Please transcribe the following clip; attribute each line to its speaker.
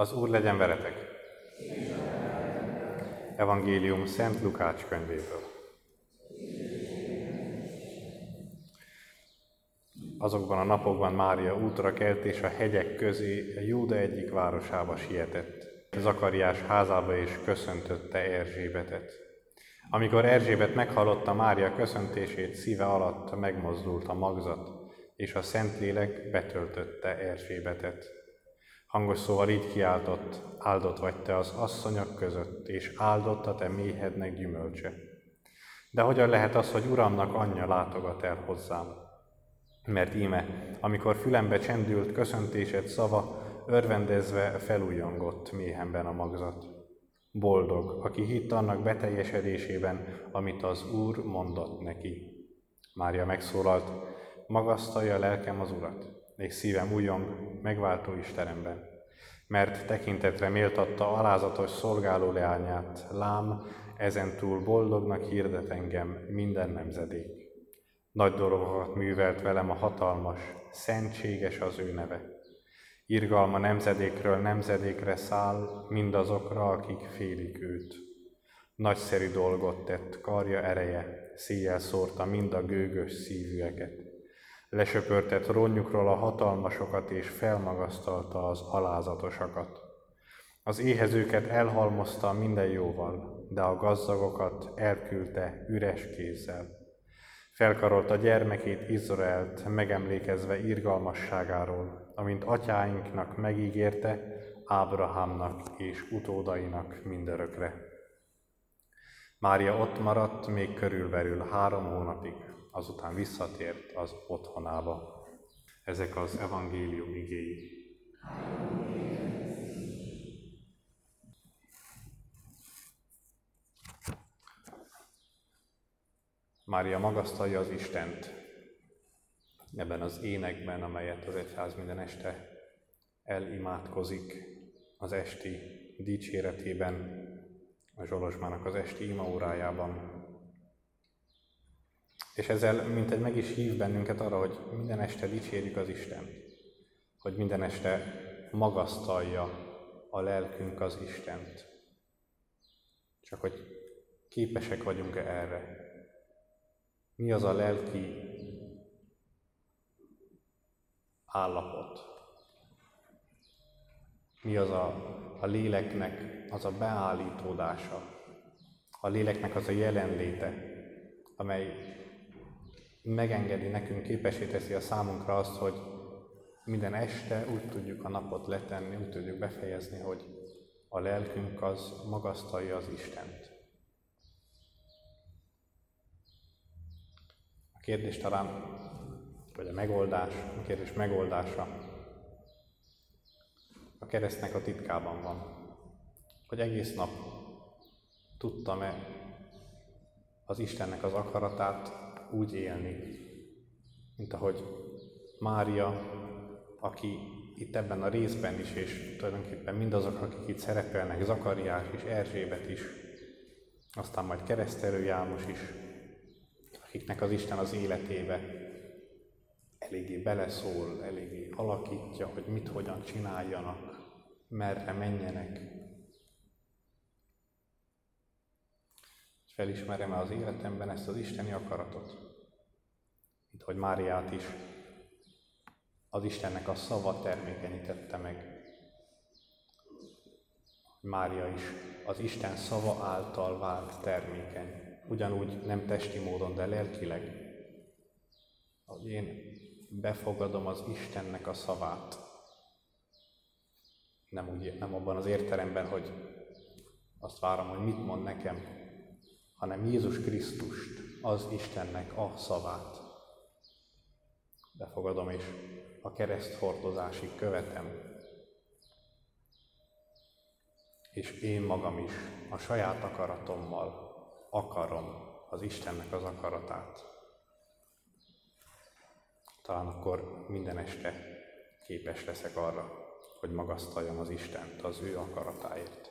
Speaker 1: Az Úr legyen veletek! Evangélium Szent Lukács könyvéből. Azokban a napokban Mária útra kelt, és a hegyek közé Júda egyik városába sietett. Zakariás házába és köszöntötte Erzsébetet. Amikor Erzsébet meghallotta Mária köszöntését, szíve alatt megmozdult a magzat, és a Szentlélek betöltötte Erzsébetet. Hangos szóval így kiáltott, áldott vagy te az asszonyok között, és áldott a te méhednek gyümölcse. De hogyan lehet az, hogy Uramnak anyja látogat el hozzám? Mert íme, amikor fülembe csendült köszöntésed szava, örvendezve felújongott méhemben a magzat. Boldog, aki hitt annak beteljesedésében, amit az Úr mondott neki. Mária megszólalt, magasztalja lelkem az Urat, és szívem újong megváltó Istenemben, mert tekintetre méltatta alázatos szolgáló leányát, lám, ezentúl boldognak hirdet engem minden nemzedék. Nagy dolgokat művelt velem a hatalmas, szentséges az ő neve. Irgalma nemzedékről nemzedékre száll mindazokra, akik félik őt. Nagyszerű dolgot tett, karja ereje, széjjel szórta mind a gőgös szívűeket. Lesöpörtett ronnyukról a hatalmasokat és felmagasztalta az alázatosakat. Az éhezőket elhalmozta minden jóval, de a gazdagokat elküldte üres kézzel. Felkarolta gyermekét Izraelt, megemlékezve irgalmasságáról, amint atyáinknak megígérte, Ábrahámnak és utódainak mindörökre. Mária ott maradt még körülbelül három hónapig, azután visszatért az otthonába. Ezek az evangélium igéi. Mária magasztalja az Istent ebben az énekben, amelyet az egyház minden este elimádkozik az esti dicséretében, a Zsolozsmának az esti imaórájában, és ezzel mint egy meg is hív bennünket arra, hogy minden este dicsérjük az Isten, hogy minden este magasztalja a lelkünk az Istent. Csak hogy képesek vagyunk-e erre? Mi az a lelki állapot? Mi az a, a léleknek az a beállítódása? A léleknek az a jelenléte, amely megengedi nekünk, képesé teszi a számunkra azt, hogy minden este úgy tudjuk a napot letenni, úgy tudjuk befejezni, hogy a lelkünk az magasztalja az Istent. A kérdés talán, vagy a megoldás, a kérdés megoldása a keresztnek a titkában van. Hogy egész nap tudtam-e az Istennek az akaratát úgy élni, mint ahogy Mária, aki itt ebben a részben is, és tulajdonképpen mindazok, akik itt szerepelnek, Zakariás és Erzsébet is, aztán majd keresztelő János is, akiknek az Isten az életébe eléggé beleszól, eléggé alakítja, hogy mit, hogyan csináljanak, merre menjenek, felismerem-e az életemben ezt az Isteni akaratot, mint hogy Máriát is az Istennek a szava termékenyítette meg. Mária is az Isten szava által vált termékeny. Ugyanúgy nem testi módon, de lelkileg. Hogy én befogadom az Istennek a szavát. Nem, úgy, nem abban az értelemben, hogy azt várom, hogy mit mond nekem, hanem Jézus Krisztust, az Istennek a szavát. Befogadom és a kereszt hordozásig követem. És én magam is a saját akaratommal akarom az Istennek az akaratát. Talán akkor minden este képes leszek arra, hogy magasztaljam az Istent az ő akaratáért.